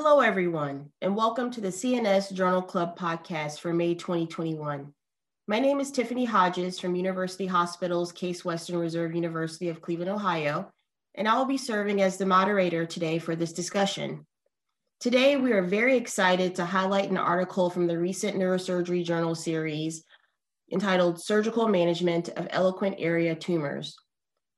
Hello, everyone, and welcome to the CNS Journal Club podcast for May 2021. My name is Tiffany Hodges from University Hospitals Case Western Reserve University of Cleveland, Ohio, and I will be serving as the moderator today for this discussion. Today, we are very excited to highlight an article from the recent Neurosurgery Journal series entitled Surgical Management of Eloquent Area Tumors.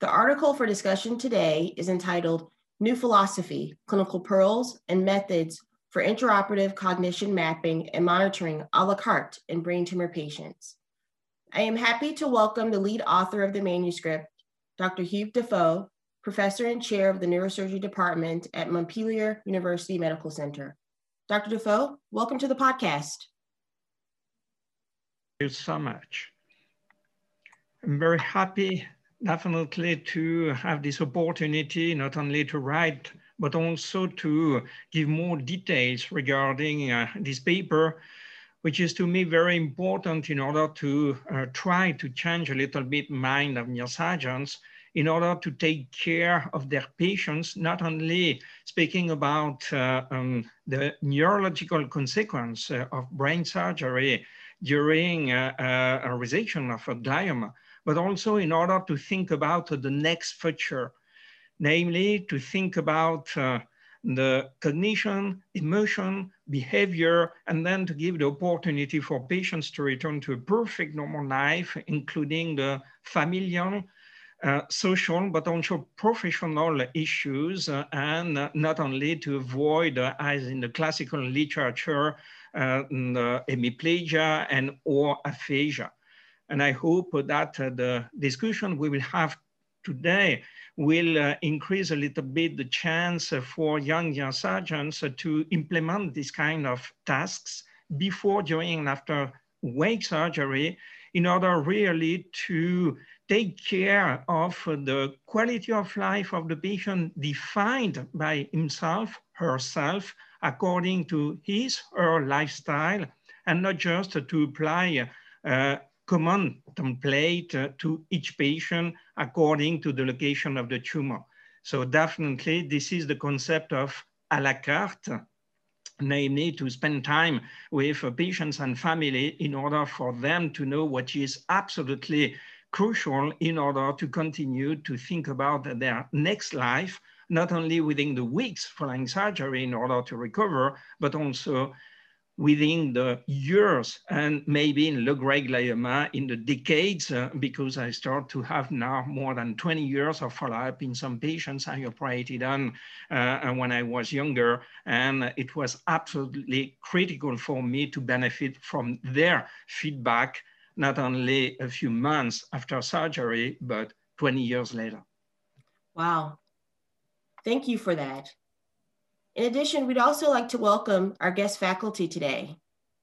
The article for discussion today is entitled New Philosophy, Clinical Pearls, and Methods for Intraoperative Cognition Mapping and Monitoring a la carte in brain tumor patients. I am happy to welcome the lead author of the manuscript, Dr. Hugues Duffau, professor and chair of the neurosurgery department at Montpellier University Medical Center. Dr. Duffau, welcome to the podcast. Thank you so much. I'm very happy definitely to have this opportunity not only to write, but also to give more details regarding uh, this paper, which is to me very important in order to uh, try to change a little bit mind of neurosurgeons in order to take care of their patients, not only speaking about uh, um, the neurological consequence uh, of brain surgery during uh, uh, a resection of a glioma, but also in order to think about the next future, namely to think about uh, the cognition, emotion, behavior, and then to give the opportunity for patients to return to a perfect normal life, including the familial, uh, social, but also professional issues, uh, and not only to avoid, uh, as in the classical literature, uh, hemiplegia and or aphasia. And I hope that uh, the discussion we will have today will uh, increase a little bit the chance for young, young surgeons uh, to implement this kind of tasks before, during, and after wake surgery in order really to take care of the quality of life of the patient defined by himself, herself, according to his or her lifestyle, and not just to apply uh, common template uh, to each patient according to the location of the tumor. So definitely this is the concept of à la carte, namely to spend time with patients and family in order for them to know what is absolutely crucial in order to continue to think about their next life, not only within the weeks following surgery in order to recover, but also within the years and maybe in low-grade glioma in the decades, uh, because I start to have now more than 20 years of follow-up in some patients I operated on uh, when I was younger. And it was absolutely critical for me to benefit from their feedback, not only a few months after surgery, but 20 years later. Wow. Thank you for that. In addition, we'd also like to welcome our guest faculty today.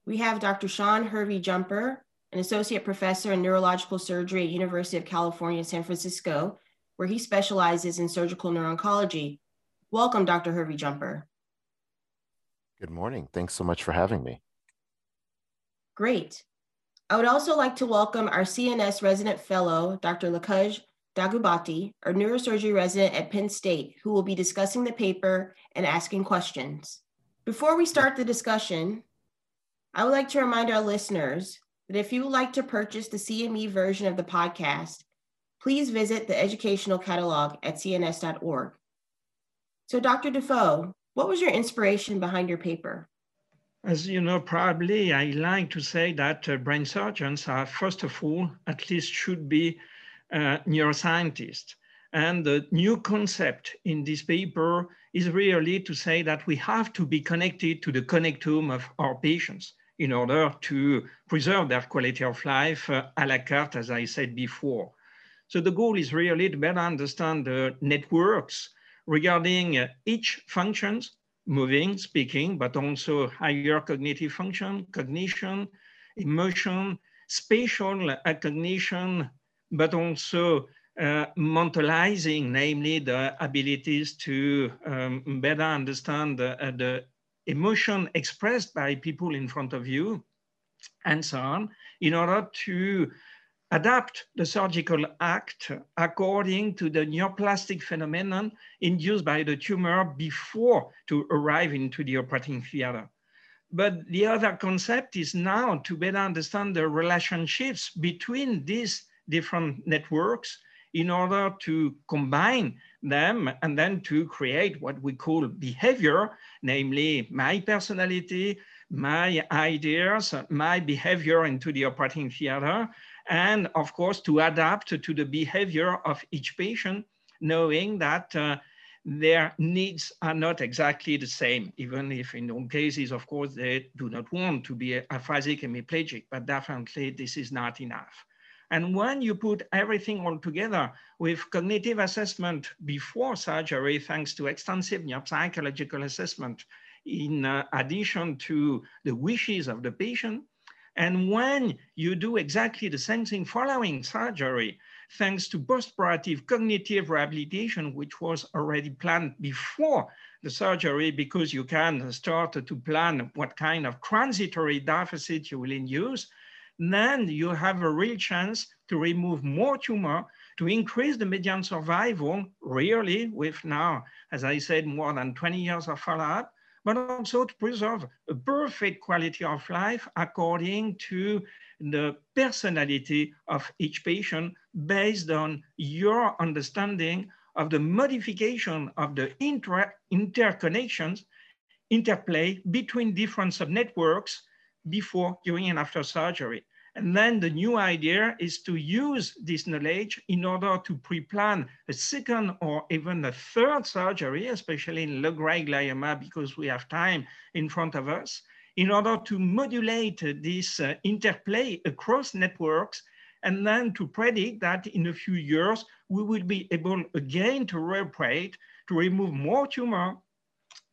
We have Dr. Shawn Hervey Jumper, an associate professor in neurological surgery at University of California, San Francisco, where he specializes in surgical neuro-oncology. Welcome, Dr. Hervey Jumper. Good morning. Thanks so much for having me. Great. I would also like to welcome our CNS resident fellow, Dr. Lekhaj Daggubati, our neurosurgery resident at Penn State, who will be discussing the paper and asking questions. Before we start the discussion, I would like to remind our listeners that if you would like to purchase the CME version of the podcast, please visit the educational catalog at cns.org. So, Dr. Duffau, what was your inspiration behind your paper? As you know, probably I like to say that uh, brain surgeons are, first of all, at least should be uh, neuroscientist. And the new concept in this paper is really to say that we have to be connected to the connectome of our patients in order to preserve their quality of life uh, a la carte, as I said before. So the goal is really to better understand the networks regarding uh, each functions, moving, speaking, but also higher cognitive function, cognition, emotion, spatial uh, cognition, but also uh, mentalizing, namely the abilities to um, better understand the, uh, the, emotion expressed by people in front of you, and so on, in order to adapt the surgical act according to the neoplastic phenomenon induced by the tumor before to arrive into the operating theater. But the other concept is now to better understand the relationships between these different networks in order to combine them and then to create what we call behavior, namely my personality, my ideas, my behavior into the operating theater, and of course to adapt to the behavior of each patient, knowing that uh, their needs are not exactly the same, even if in some cases, of course, they do not want to be aphasic and hemiplegic, but definitely this is not enough. And when you put everything all together with cognitive assessment before surgery, thanks to extensive neuropsychological assessment, in uh, addition to the wishes of the patient, and when you do exactly the same thing following surgery, thanks to postoperative cognitive rehabilitation, which was already planned before the surgery, because you can start to plan what kind of transitory deficit you will induce, then you have a real chance to remove more tumor, to increase the median survival, really with now, as I said, more than 20 years of follow-up, but also to preserve a perfect quality of life according to the personality of each patient based on your understanding of the modification of the inter interconnections, interplay between different subnetworks before, during, and after surgery. And then the new idea is to use this knowledge in order to pre-plan a second or even a third surgery, especially in low-grade glioma, because we have time in front of us, in order to modulate this uh, interplay across networks and then to predict that in a few years, we will be able again to reoperate, to remove more tumor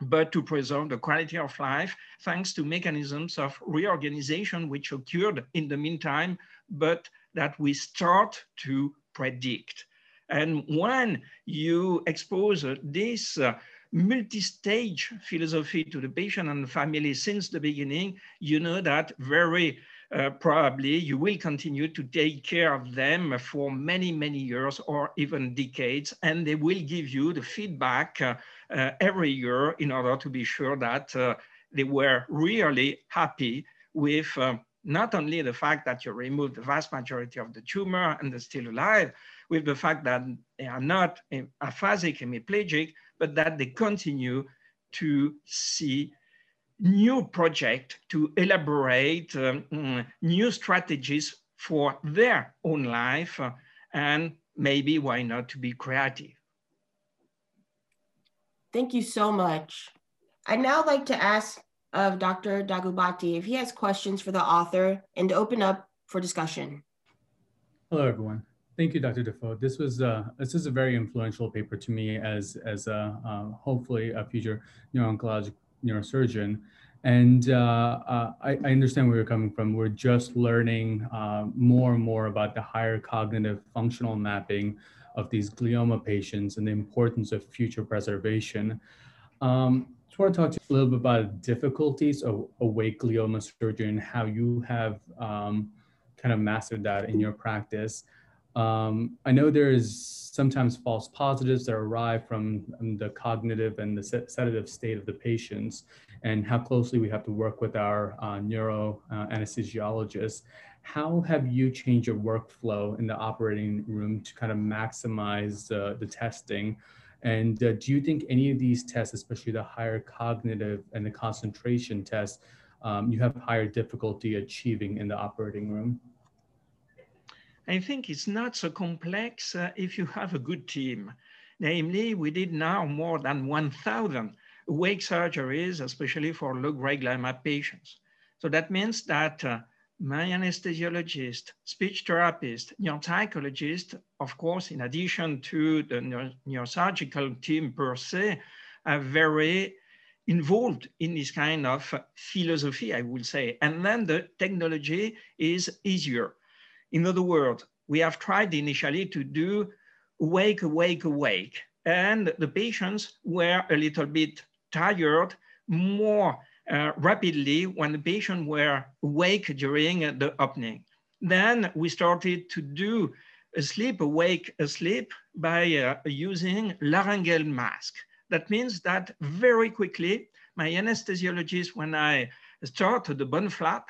but to preserve the quality of life thanks to mechanisms of reorganization which occurred in the meantime, but that we start to predict. And when you expose this uh, multi-stage philosophy to the patient and the family since the beginning, you know that very uh, probably you will continue to take care of them for many, many years or even decades, and they will give you the feedback uh, uh, every year in order to be sure that uh, they were really happy with uh, not only the fact that you removed the vast majority of the tumor and they're still alive, with the fact that they are not aphasic hemiplegic, but that they continue to see new project to elaborate um, mm, new strategies for their own life uh, and maybe why not to be creative. Thank you so much. I'd now like to ask of Dr. Daggubati if he has questions for the author and to open up for discussion. Hello, everyone. Thank you, Dr. Duffau. This was uh, this is a very influential paper to me as as a uh, hopefully a future neuro-oncologic neurosurgeon. And uh, uh, I, I, understand where you're coming from. We're just learning uh, more and more about the higher cognitive functional mapping of these glioma patients and the importance of future preservation. Um, I just want to talk to you a little bit about the difficulties of awake glioma surgery and how you have um, kind of mastered that in your practice. Um, I know there is sometimes false positives that arrive from the cognitive and the sedative state of the patients and how closely we have to work with our uh, neuro uh, anesthesiologists. How have you changed your workflow in the operating room to kind of maximize uh, the testing? And uh, do you think any of these tests, especially the higher cognitive and the concentration tests, um, you have higher difficulty achieving in the operating room? I think it's not so complex uh, if you have a good team. Namely, we did now more than 1,000 awake surgeries, especially for low-grade glioma patients. So that means that uh, my anesthesiologist, speech therapist, neuropsychologist, of course, in addition to the neurosurgical team per se, are very involved in this kind of philosophy, I would say. And then the technology is easier. In other words, we have tried initially to do wake, wake, wake. And the patients were a little bit tired more uh, rapidly when the patient were awake during the opening. then we started to do a sleep awake asleep by uh, using laryngeal mask. That means that very quickly, my anesthesiologist, when I start the bone flap,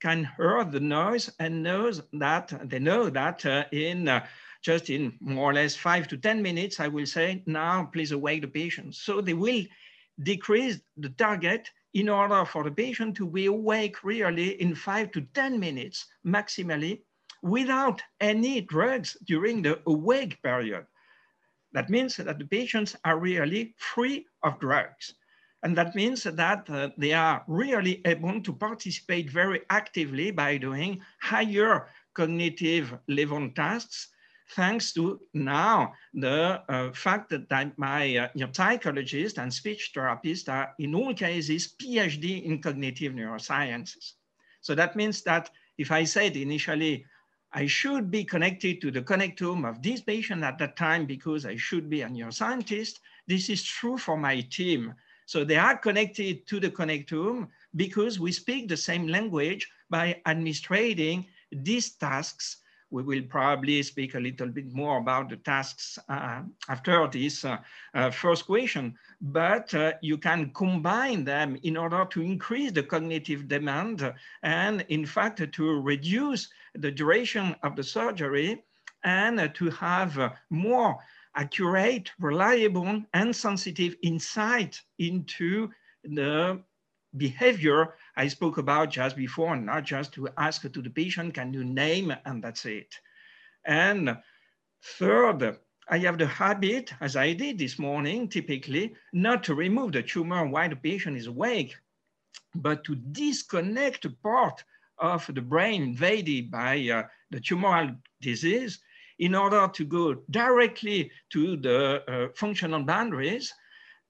can hear the noise and knows that they know that uh, in uh, just in more or less five to 10 minutes, I will say, now please awake the patient. So they will decrease the target in order for the patient to be awake really in five to 10 minutes maximally without any drugs during the awake period. That means that the patients are really free of drugs. And that means that uh, they are really able to participate very actively by doing higher cognitive level tasks, thanks to now the uh, fact that my uh, psychologist and speech therapist are in all cases PhD in cognitive neurosciences. So that means that if I said initially, I should be connected to the connectome of this patient at that time because I should be a neuroscientist, this is true for my team. So they are connected to the connectome because we speak the same language by administrating these tasks. We will probably speak a little bit more about the tasks uh, after this uh, uh, first question, but uh, you can combine them in order to increase the cognitive demand and in fact to reduce the duration of the surgery and to have more accurate, reliable, and sensitive insight into the behavior I spoke about just before, not just to ask to the patient, can you name, and that's it. And third, I have the habit, as I did this morning, typically, not to remove the tumor while the patient is awake, but to disconnect part of the brain invaded by uh, the tumoral disease in order to go directly to the uh, functional boundaries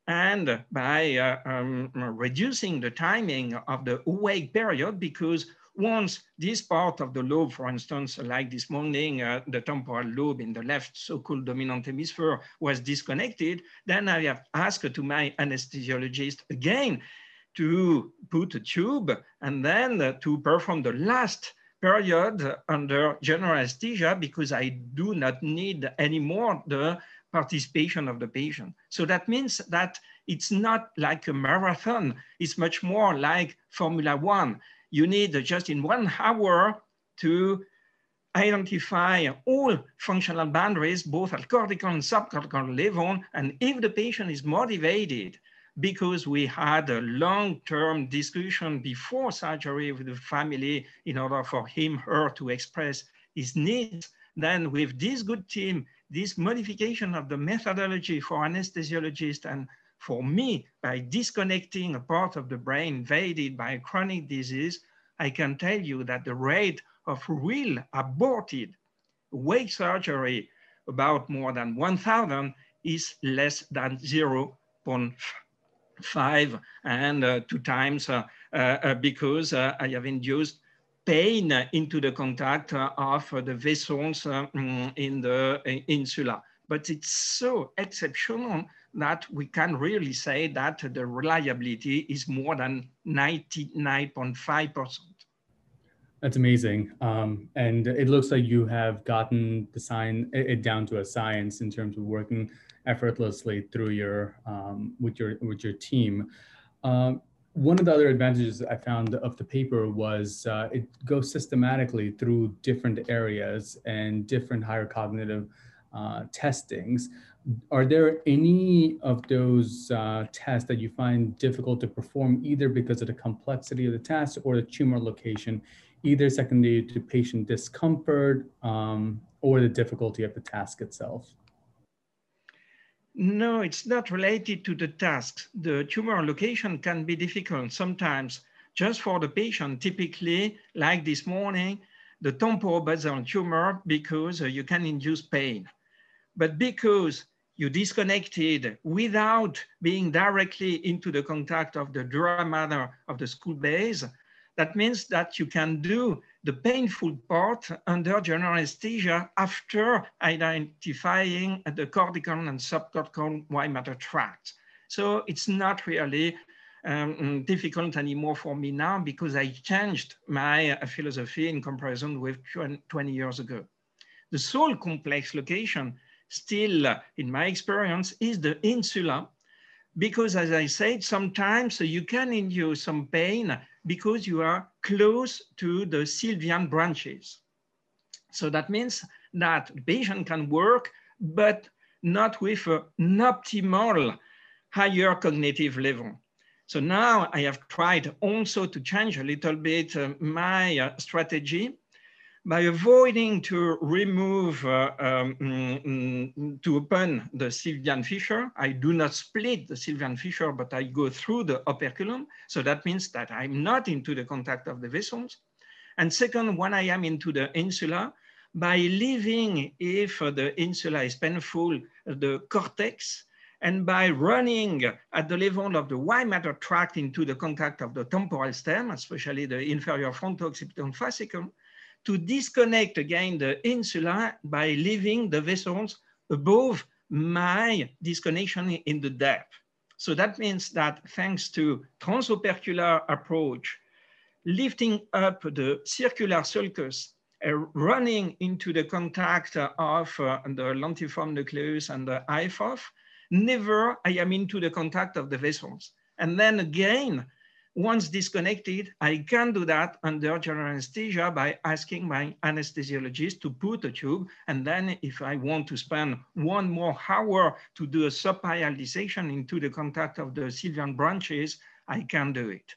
and by uh, um, reducing the timing of the awake period because once this part of the lobe, for instance, like this morning, uh, the temporal lobe in the left so-called dominant hemisphere was disconnected, then I have asked to my anesthesiologist again to put a tube and then uh, to perform the last period under general anesthesia because I do not need anymore the participation of the patient. So that means that it's not like a marathon, it's much more like Formula One. You need just in one hour to identify all functional boundaries, both at cortical and subcortical level. And if the patient is motivated because we had a long-term discussion before surgery with the family in order for him, her to express his needs. Then with this good team, this modification of the methodology for anesthesiologists and for me, by disconnecting a part of the brain invaded by a chronic disease, I can tell you that the rate of real aborted wake surgery, about more than 1,000, is less than 0.5 five and uh, two times uh, uh, because I have induced pain into the contact of the vessels mm, in the insula. But it's so exceptional that we can really say that the reliability is more than 99.5%. That's amazing. Um, and it looks like you have gotten the sign it down to a science in terms of working effortlessly through your um, with your with your team. Um, one of the other advantages I found of the paper was uh, it goes systematically through different areas and different higher cognitive uh, testings. Are there any of those uh, tests that you find difficult to perform either because of the complexity of the test or the tumor location, either secondary to patient discomfort um, or the difficulty of the task itself? No, it's not related to the tasks. The tumor location can be difficult sometimes just for the patient, typically like this morning, the on tumor because uh, you can induce pain. But because you disconnected without being directly into the contact of the dura mater of the skull base, that means that you can do the painful part under general anesthesia after identifying the cortical and subcortical white matter tracts. So it's not really um, difficult anymore for me now because I changed my uh, philosophy in comparison with 20 years ago. The sole complex location still, uh, in my experience, is the insula because as I said, sometimes you can induce some pain because you are close to the sylvian branches. So that means that patient can work, but not with an optimal higher cognitive level. So now I have tried also to change a little bit uh, my uh, strategy by avoiding to remove, uh, um, mm, to open the Sylvian fissure. I do not split the Sylvian fissure, but I go through the operculum. So that means that I'm not into the contact of the vessels. And second, when I am into the insula, by leaving, if the insula is painful, the cortex, and by running at the level of the white matter tract into the contact of the temporal stem, especially the inferior fronto-occipital fascicle, to disconnect again the insula by leaving the vessels above my disconnection in the depth. So that means that thanks to transopercular approach, lifting up the circular sulcus uh, running into the contact of uh, the lentiform nucleus and the hypoph, never I am into the contact of the vessels. And then again, once disconnected, I can do that under general anesthesia by asking my anesthesiologist to put a tube. And then if I want to spend one more hour to do a subpial dissection into the contact of the sylvian branches, I can do it.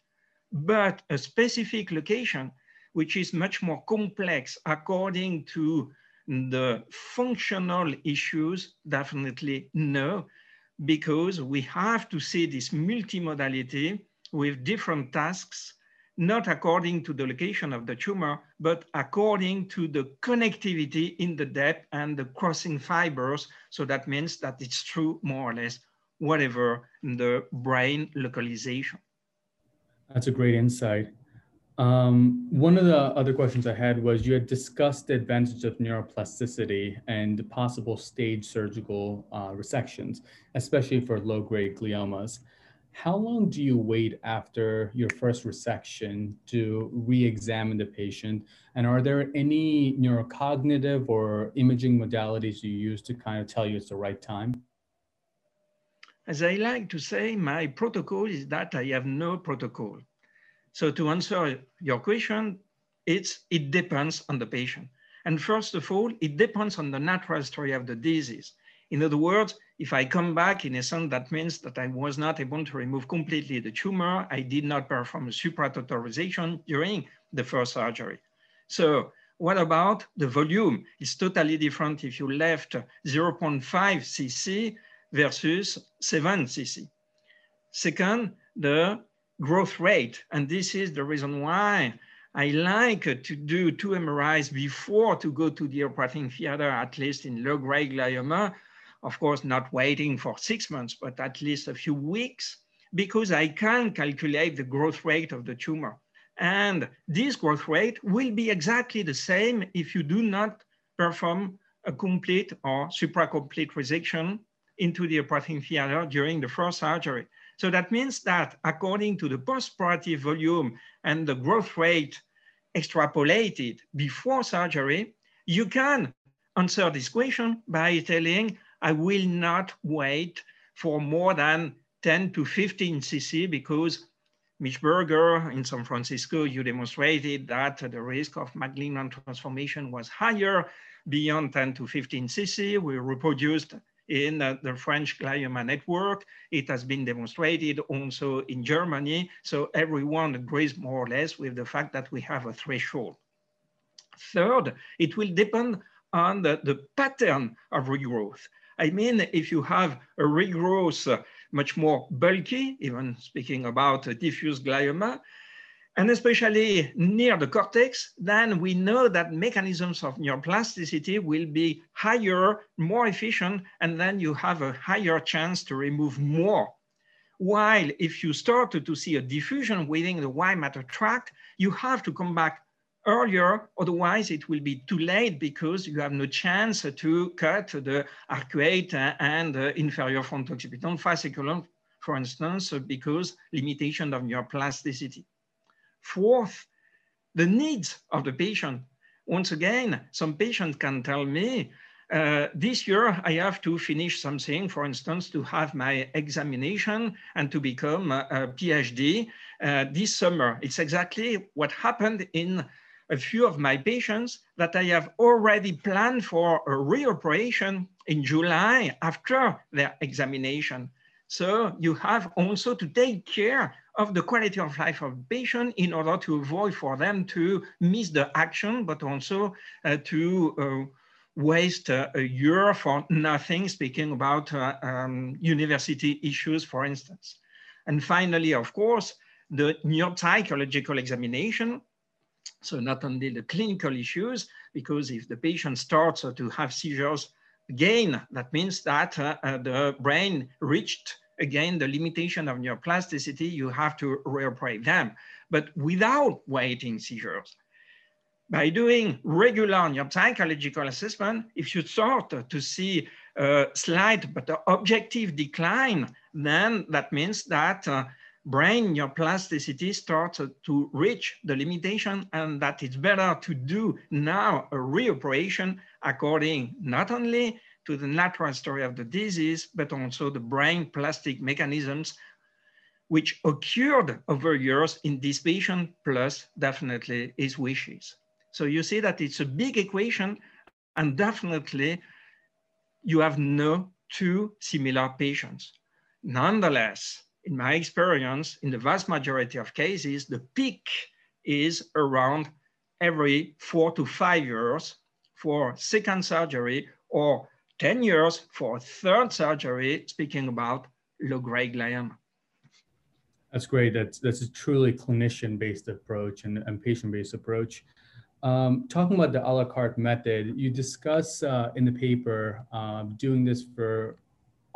But a specific location which is much more complex according to the functional issues, definitely no, because we have to see this multimodality with different tasks, not according to the location of the tumor, but according to the connectivity in the depth and the crossing fibers. So that means that it's true more or less whatever the brain localization. That's a great insight. Um, one of the other questions I had was you had discussed the advantage of neuroplasticity and possible stage surgical uh, resections, especially for low grade gliomas. How long do you wait after your first resection to re examine the patient? And are there any neurocognitive or imaging modalities you use to kind of tell you it's the right time? As I like to say, my protocol is that I have no protocol. So to answer your question, it's, it depends on the patient. And first of all, it depends on the natural story of the disease. In other words, if I come back, in essence, that means that I was not able to remove completely the tumor. I did not perform a supratotorization during the first surgery. So what about the volume? It's totally different if you left 0.5 cc versus 7 cc. Second, the growth rate. And this is the reason why I like to do two MRIs before to go to the operating theater, at least in low-grade glioma. Of course, not waiting for six months, but at least a few weeks, because I can calculate the growth rate of the tumor. And this growth rate will be exactly the same if you do not perform a complete or supracomplete resection into the operating theater during the first surgery. So that means that according to the postoperative volume and the growth rate extrapolated before surgery, you can answer this question by telling, I will not wait for more than 10 to 15 cc because Mitch Berger in San Francisco, you demonstrated that the risk of malignant transformation was higher beyond 10 to 15 cc. We reproduced in the French glioma network. It has been demonstrated also in Germany. So everyone agrees more or less with the fact that we have a threshold. Third, it will depend on the, the pattern of regrowth. I mean, if you have a regrowth uh, much more bulky, even speaking about diffuse glioma, and especially near the cortex, then we know that mechanisms of neuroplasticity will be higher, more efficient, and then you have a higher chance to remove more. While if you start to, to see a diffusion within the white matter tract, you have to come back earlier, otherwise it will be too late because you have no chance to cut the arcuate and inferior fronto-occipital fasciculum for instance, because limitation of neuroplasticity. Fourth, the needs of the patient. Once again, some patients can tell me, uh, this year I have to finish something, for instance, to have my examination and to become a, a PhD uh, this summer. It's exactly what happened in a few of my patients that I have already planned for a reoperation in July after their examination. So you have also to take care of the quality of life of patient in order to avoid for them to miss the action, but also uh, to uh, waste uh, a year for nothing, speaking about uh, um, university issues, for instance. And finally, of course, the neuropsychological examination. So not only the clinical issues, because if the patient starts to have seizures again, that means that uh, uh, the brain reached again the limitation of neuroplasticity, you have to reoperate them. But without waiting seizures, by doing regular neuropsychological assessment, if you start to see a slight but objective decline, then that means that uh, brain your plasticity starts to reach the limitation and that it's better to do now a reoperation according not only to the natural story of the disease, but also the brain plastic mechanisms which occurred over years in this patient plus definitely his wishes. So you see that it's a big equation and definitely you have no two similar patients. Nonetheless, in my experience, in the vast majority of cases, the peak is around every four to five years for second surgery or 10 years for third surgery, speaking about low-grade glioma. That's great. That's, that's a truly clinician-based approach and, and patient-based approach. Um, talking about the a la carte method, you discuss uh, in the paper um, doing this for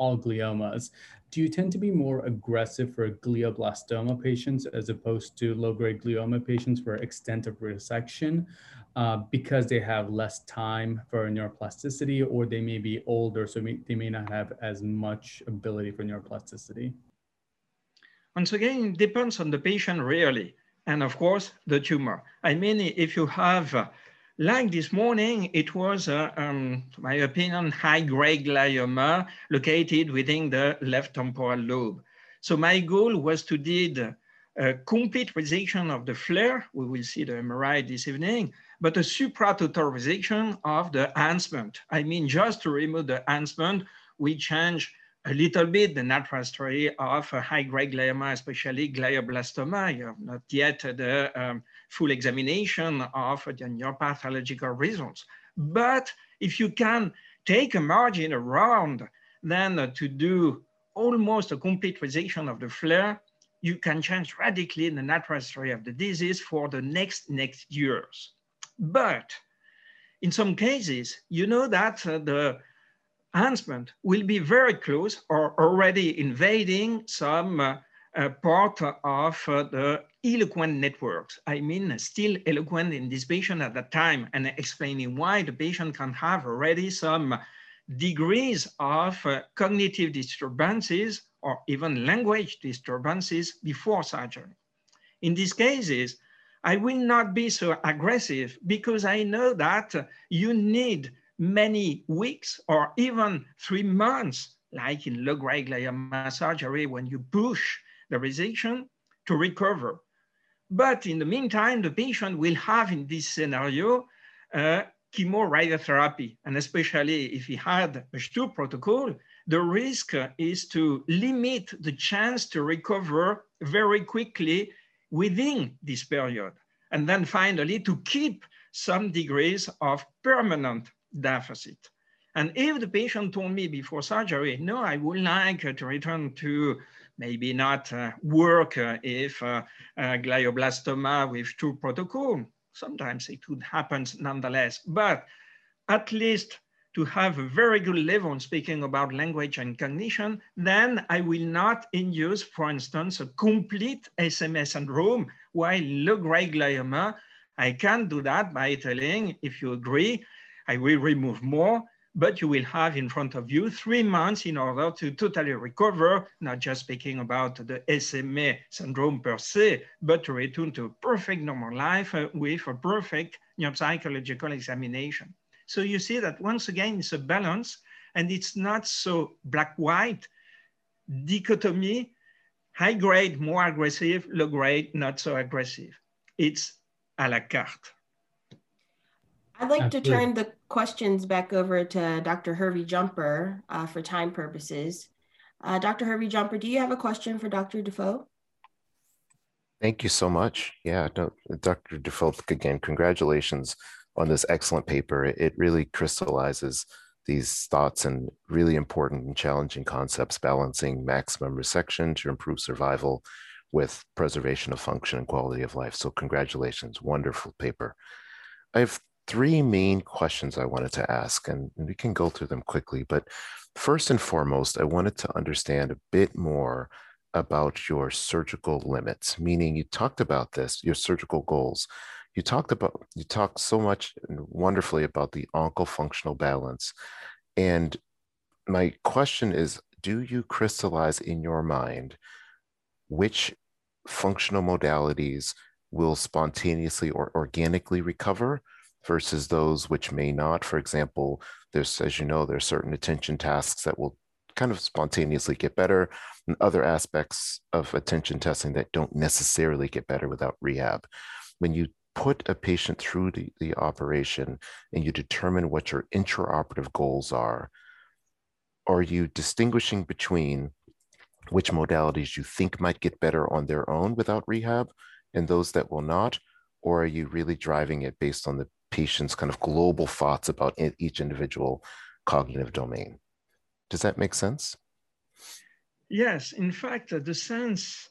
all gliomas. Do you tend to be more aggressive for glioblastoma patients as opposed to low-grade glioma patients for extent of resection uh, because they have less time for neuroplasticity or they may be older, so they may not have as much ability for neuroplasticity? Once again, it depends on the patient really and of course the tumor. I mean, if you have, uh, like this morning, it was, uh, um, my opinion, high-grade glioma located within the left temporal lobe. So my goal was to did a complete resection of the flare. We will see the MRI this evening, but a supratotal resection of the enhancement. I mean, just to remove the enhancement, we change a little bit the natural story of a high-grade glioma, especially glioblastoma. You have not yet the um, full examination of the neuropathological results. But if you can take a margin around, then to do almost a complete resection of the flare, you can change radically the natural history of the disease for the next next years. But in some cases, you know that uh, the enhancement will be very close or already invading some uh, part of uh, the eloquent networks. I mean, still eloquent in this patient at that time and explaining why the patient can have already some degrees of uh, cognitive disturbances or even language disturbances before surgery. In these cases, I will not be so aggressive because I know that you need many weeks or even three months, like in low-grade glioma surgery, when you push the resection to recover. But in the meantime, the patient will have in this scenario uh, chemoradiotherapy, and especially if he had a Stupp protocol, the risk is to limit the chance to recover very quickly within this period. And then finally, to keep some degrees of permanent deficit. And if the patient told me before surgery, no, I would like to return to maybe not uh, work uh, if uh, glioblastoma with Stupp protocol, sometimes it could happen nonetheless, but at least to have a very good level in speaking about language and cognition, then I will not induce, for instance, a complete SMA syndrome, while low-grade glioma, I can do that by telling, if you agree, I will remove more, but you will have in front of you three months in order to totally recover, not just speaking about the SMA syndrome per se, but to return to perfect normal life uh, with a perfect neuropsychological examination. So you see that once again, it's a balance and it's not so black-white dichotomy, high grade, more aggressive, low grade, not so aggressive. It's à la carte. I'd like Absolutely. to turn the questions back over to Dr. Hervey Jumper uh, for time purposes. Uh, Dr. Hervey Jumper, do you have a question for Dr. Duffau? Thank you so much. Yeah, no, Dr. Duffau, again, congratulations on this excellent paper. It really crystallizes these thoughts and really important and challenging concepts, balancing maximum resection to improve survival with preservation of function and quality of life. So congratulations, wonderful paper. I have three main questions I wanted to ask, and we can go through them quickly. But first and foremost, I wanted to understand a bit more about your surgical limits, meaning you talked about this, your surgical goals. You talked about, you talked so much wonderfully about the oncofunctional balance. And my question is do you crystallize in your mind which functional modalities will spontaneously or organically recover versus those which may not. For example, there's, as you know, there's certain attention tasks that will kind of spontaneously get better, and other aspects of attention testing that don't necessarily get better without rehab. When you put a patient through the, the operation and you determine what your intraoperative goals are, are you distinguishing between which modalities you think might get better on their own without rehab and those that will not? Or are you really driving it based on the patient's kind of global thoughts about each individual cognitive domain. Does that make sense? Yes, in fact, uh, the sense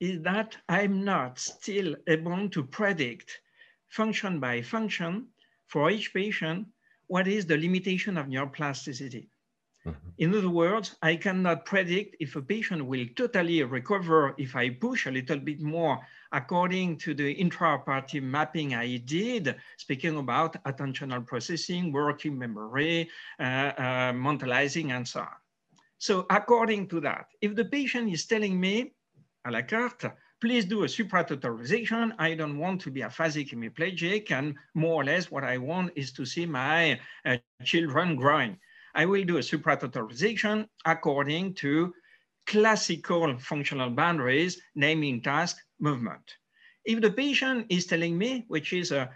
is that I'm not still able to predict function by function for each patient what is the limitation of neuroplasticity. Mm-hmm. In other words, I cannot predict if a patient will totally recover if I push a little bit more according to the intraoperative mapping I did, speaking about attentional processing, working memory, uh, uh, mentalizing, and so on. So according to that, if the patient is telling me, a la carte, please do a supratotal I don't want to be aphasic hemiplegic, and more or less what I want is to see my uh, children growing. I will do a supratotal according to classical functional boundaries, naming task, movement. If the patient is telling me, which is a,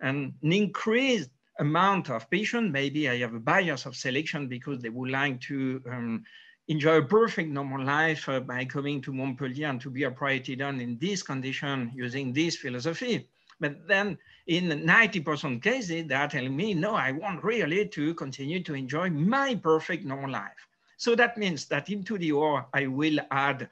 an increased amount of patient, maybe I have a bias of selection because they would like to um, enjoy a perfect normal life uh, by coming to Montpellier and to be operated on in this condition using this philosophy. But then in 90% cases, they are telling me, no, I want really to continue to enjoy my perfect normal life. So that means that into the OR, I will add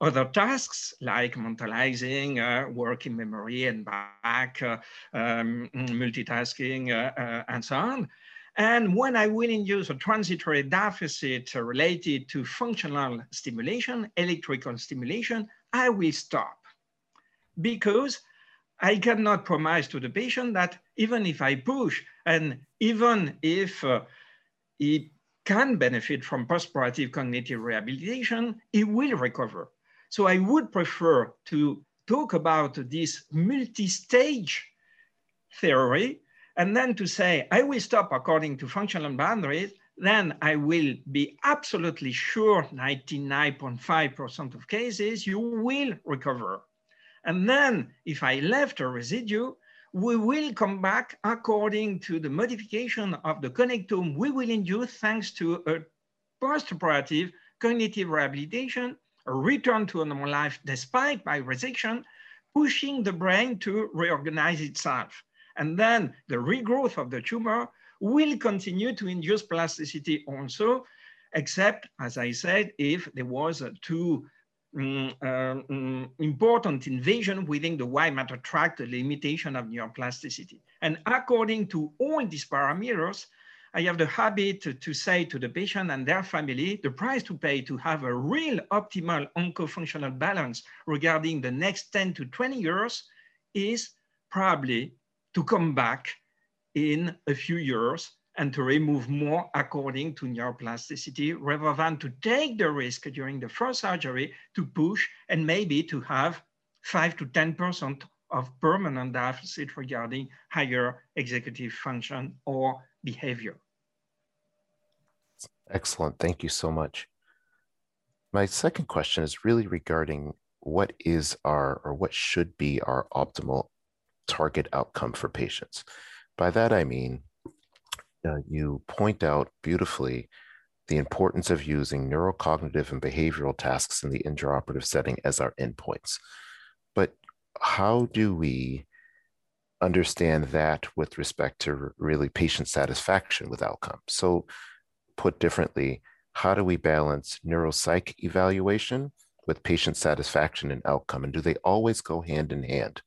other tasks like mentalizing, uh, working memory n-back, uh, um, multitasking, uh, uh, and so on. And when I will induce a transitory deficit related to functional stimulation, electrical stimulation, I will stop because I cannot promise to the patient that even if I push and even if uh, he can benefit from postoperative cognitive rehabilitation, he will recover. So I would prefer to talk about this multi-stage theory and then to say, I will stop according to functional boundaries, then I will be absolutely sure 99.5% of cases you will recover. And then if I left a residue, we will come back according to the modification of the connectome we will induce thanks to a postoperative cognitive rehabilitation, a return to a normal life despite my resection, pushing the brain to reorganize itself. And then the regrowth of the tumor will continue to induce plasticity also, except, as I said, if there was a too um, um, important invasion within the white matter tract, the limitation of neuroplasticity. And according to all these parameters, I have the habit to, to, say to the patient and their family, the price to pay to have a real optimal oncofunctional balance regarding the next 10 to 20 years is probably to come back in a few years and to remove more according to neuroplasticity rather than to take the risk during the first surgery to push and maybe to have 5 to 10% of permanent deficit regarding higher executive function or behavior. Excellent. Thank you so much. My second question is really regarding what is our or what should be our optimal target outcome for patients. By that, I mean, uh, you point out beautifully the importance of using neurocognitive and behavioral tasks in the intraoperative setting as our endpoints. But how do we understand that with respect to really patient satisfaction with outcomes? So, put differently, how do we balance neuropsych evaluation with patient satisfaction and outcome? And do they always go hand in hand?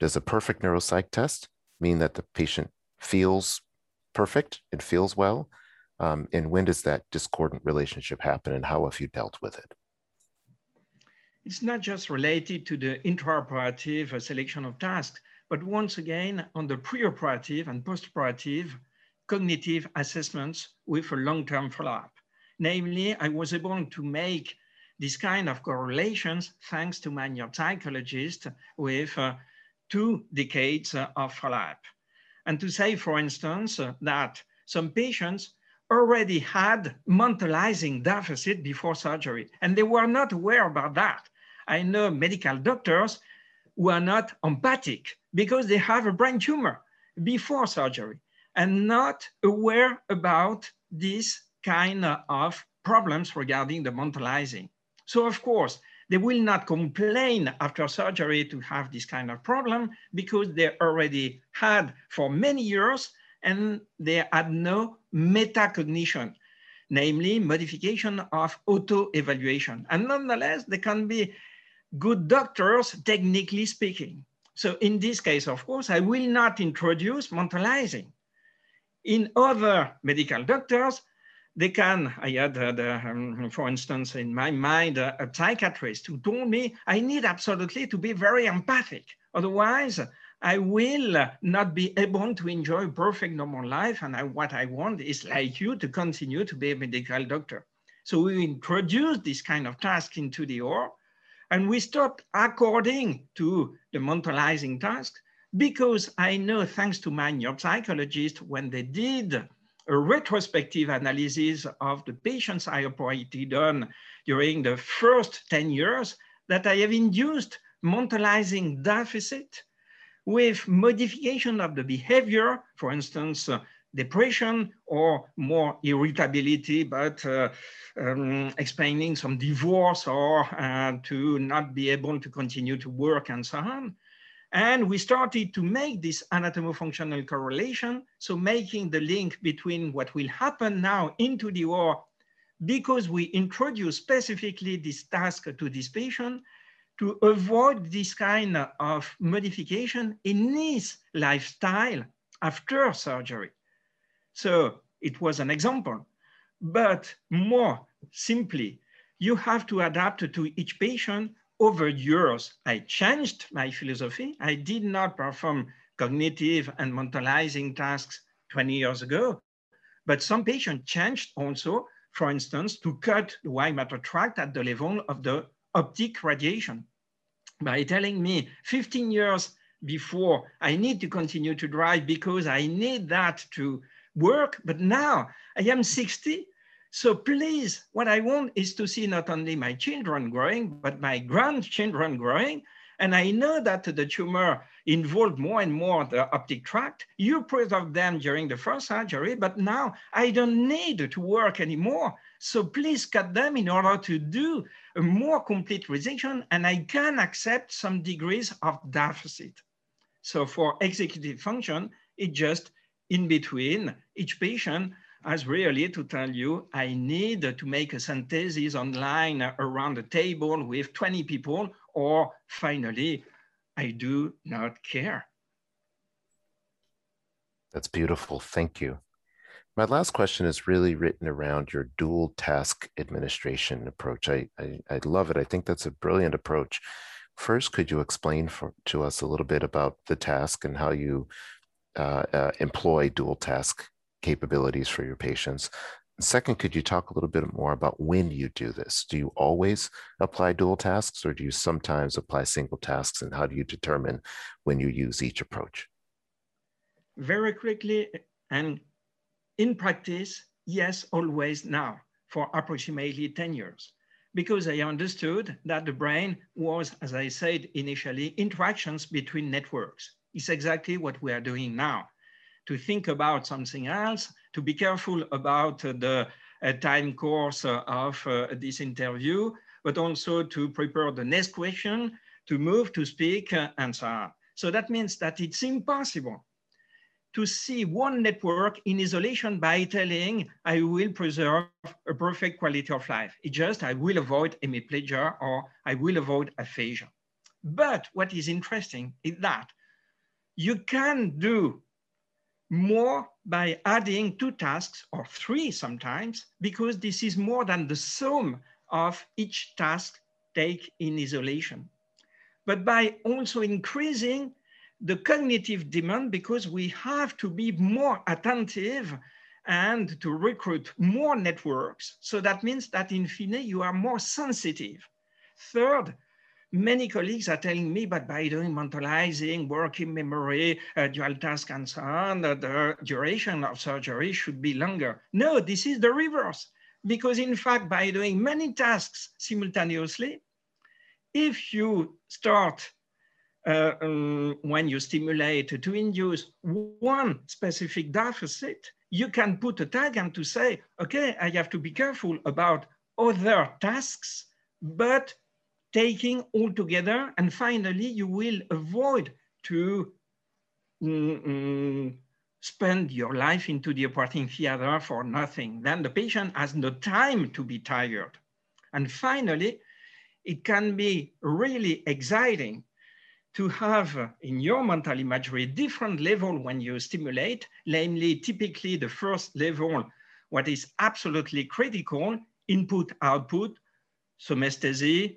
Does a perfect neuropsych test mean that the patient feels perfect it feels well? Um, and when does that discordant relationship happen and how have you dealt with it? It's not just related to the intraoperative selection of tasks, but once again on the preoperative and postoperative cognitive assessments with a long-term follow-up. Namely, I was able to make this kind of correlations thanks to my neuropsychologist with uh, two decades uh, of follow-up. And to say, for instance, uh, that some patients already had mentalizing deficit before surgery, and they were not aware about that. I know medical doctors who are not empathic because they have a brain tumor before surgery and not aware about this kind of problems regarding the mentalizing. So of course, they will not complain after surgery to have this kind of problem because they already had for many years and they had no metacognition, namely modification of auto-evaluation. And nonetheless, they can be good doctors, technically speaking. So in this case, of course, I will not introduce mentalizing. In other medical doctors, they can, I had, the, um, for instance, in my mind, uh, a psychiatrist who told me I need absolutely to be very empathic. Otherwise, I will not be able to enjoy perfect normal life. And I, what I want is like you to continue to be a medical doctor. So we introduced this kind of task into the OR and we stopped according to the mentalizing task because I know thanks to my neuropsychologist, when they did a retrospective analysis of the patients I operated on during the first 10 years that I have induced mentalizing deficit with modification of the behavior, for instance, uh, depression or more irritability, but uh, um, explaining some divorce or uh, to not be able to continue to work and so on. And we started to make this anatomofunctional correlation. So making the link between what will happen now into the OR because we introduce specifically this task to this patient to avoid this kind of modification in his lifestyle after surgery. So it was an example, but more simply, you have to adapt to each patient over years, I changed my philosophy. I did not perform cognitive and mentalizing tasks 20 years ago, but some patients changed also, for instance, to cut the white matter tract at the level of the optic radiation by telling me 15 years before I need to continue to drive because I need that to work. But now I am 60 so please, what I want is to see not only my children growing, but my grandchildren growing. And I know that the tumor involved more and more the optic tract. You preserve them during the first surgery, but now I don't need to work anymore. So please cut them in order to do a more complete resection and I can accept some degrees of deficit. So for executive function, it just in between each patient as really to tell you, I need to make a synthesis online around the table with 20 people, or finally, I do not care. That's beautiful. Thank you. My last question is really written around your dual task administration approach. I, I, I love it. I think that's a brilliant approach. First, could you explain for, to us a little bit about the task and how you uh, uh, employ dual task capabilities for your patients. Second, could you talk a little bit more about when you do this? Do you always apply dual tasks or do you sometimes apply single tasks? And how do you determine when you use each approach? Very quickly and in practice, yes, always now for approximately 10 years. Because I understood that the brain was, as I said initially, interactions between networks. It's exactly what we are doing now to think about something else, to be careful about the uh, time course uh, of uh, this interview, but also to prepare the next question, to move, to speak, and so on. So that means that it's impossible to see one network in isolation by telling I will preserve a perfect quality of life. It just I will avoid hemiplegia or I will avoid aphasia. But what is interesting is that you can do more by adding two tasks or three sometimes, because this is more than the sum of each task take in isolation. But by also increasing the cognitive demand because we have to be more attentive and to recruit more networks. So that means that in fine, you are more sensitive. Third, many colleagues are telling me, but by doing mentalizing, working memory, uh, dual task and so on, uh, the duration of surgery should be longer. No, this is the reverse. Because in fact, by doing many tasks simultaneously, if you start uh, um, when you stimulate to induce one specific deficit, you can put a tag and to say, okay, I have to be careful about other tasks, but taking all together. And finally, you will avoid to mm, mm, spend your life into the operating theater for nothing. Then the patient has no time to be tired. And finally, it can be really exciting to have in your mental imagery different level when you stimulate, namely typically the first level, what is absolutely critical, input, output, somesthesia,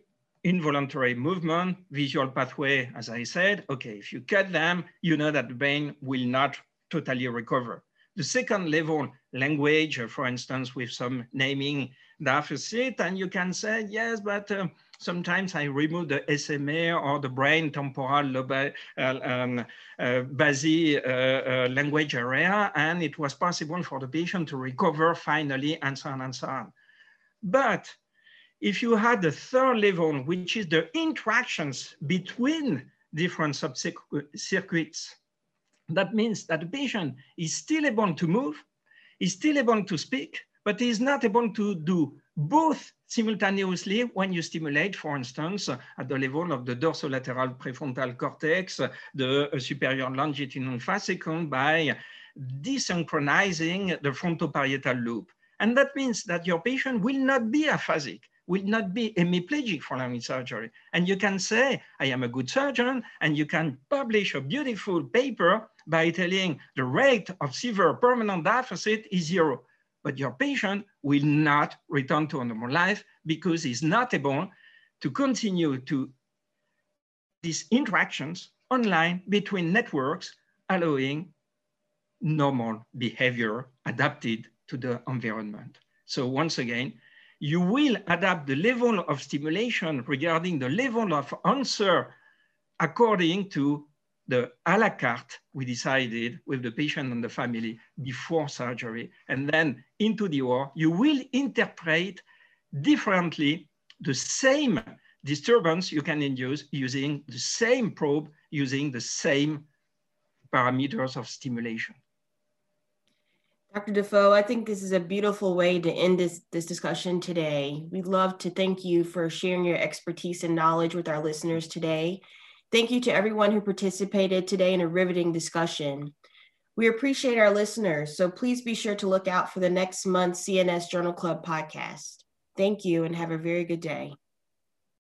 involuntary movement, visual pathway, as I said, okay, if you cut them, you know that the brain will not totally recover. The second level, language, for instance, with some naming deficit, and you can say, yes, but uh, sometimes I remove the SMA or the brain temporal lobe, uh, um, uh, basi uh, uh, language area, and it was possible for the patient to recover finally, and so on and so on. But if you had the third level, which is the interactions between different circuits, that means that the patient is still able to move, is still able to speak, but is not able to do both simultaneously when you stimulate, for instance, at the level of the dorsolateral prefrontal cortex, the uh, superior longitudinal fascicle by desynchronizing the frontoparietal loop. And that means that your patient will not be aphasic will not be hemiplegic following surgery. And you can say, I am a good surgeon, and you can publish a beautiful paper by telling the rate of severe permanent deficit is zero. But your patient will not return to a normal life because he's not able to continue to these interactions online between networks, allowing normal behavior adapted to the environment. So once again, you will adapt the level of stimulation regarding the level of answer according to the a la carte we decided with the patient and the family before surgery. And then into the OR, you will interpret differently the same disturbance you can induce using the same probe, using the same parameters of stimulation. Dr. Duffau, I think this is a beautiful way to end this, this discussion today. We'd love to thank you for sharing your expertise and knowledge with our listeners today. Thank you to everyone who participated today in a riveting discussion. We appreciate our listeners, so please be sure to look out for the next month's CNS Journal Club podcast. Thank you and have a very good day.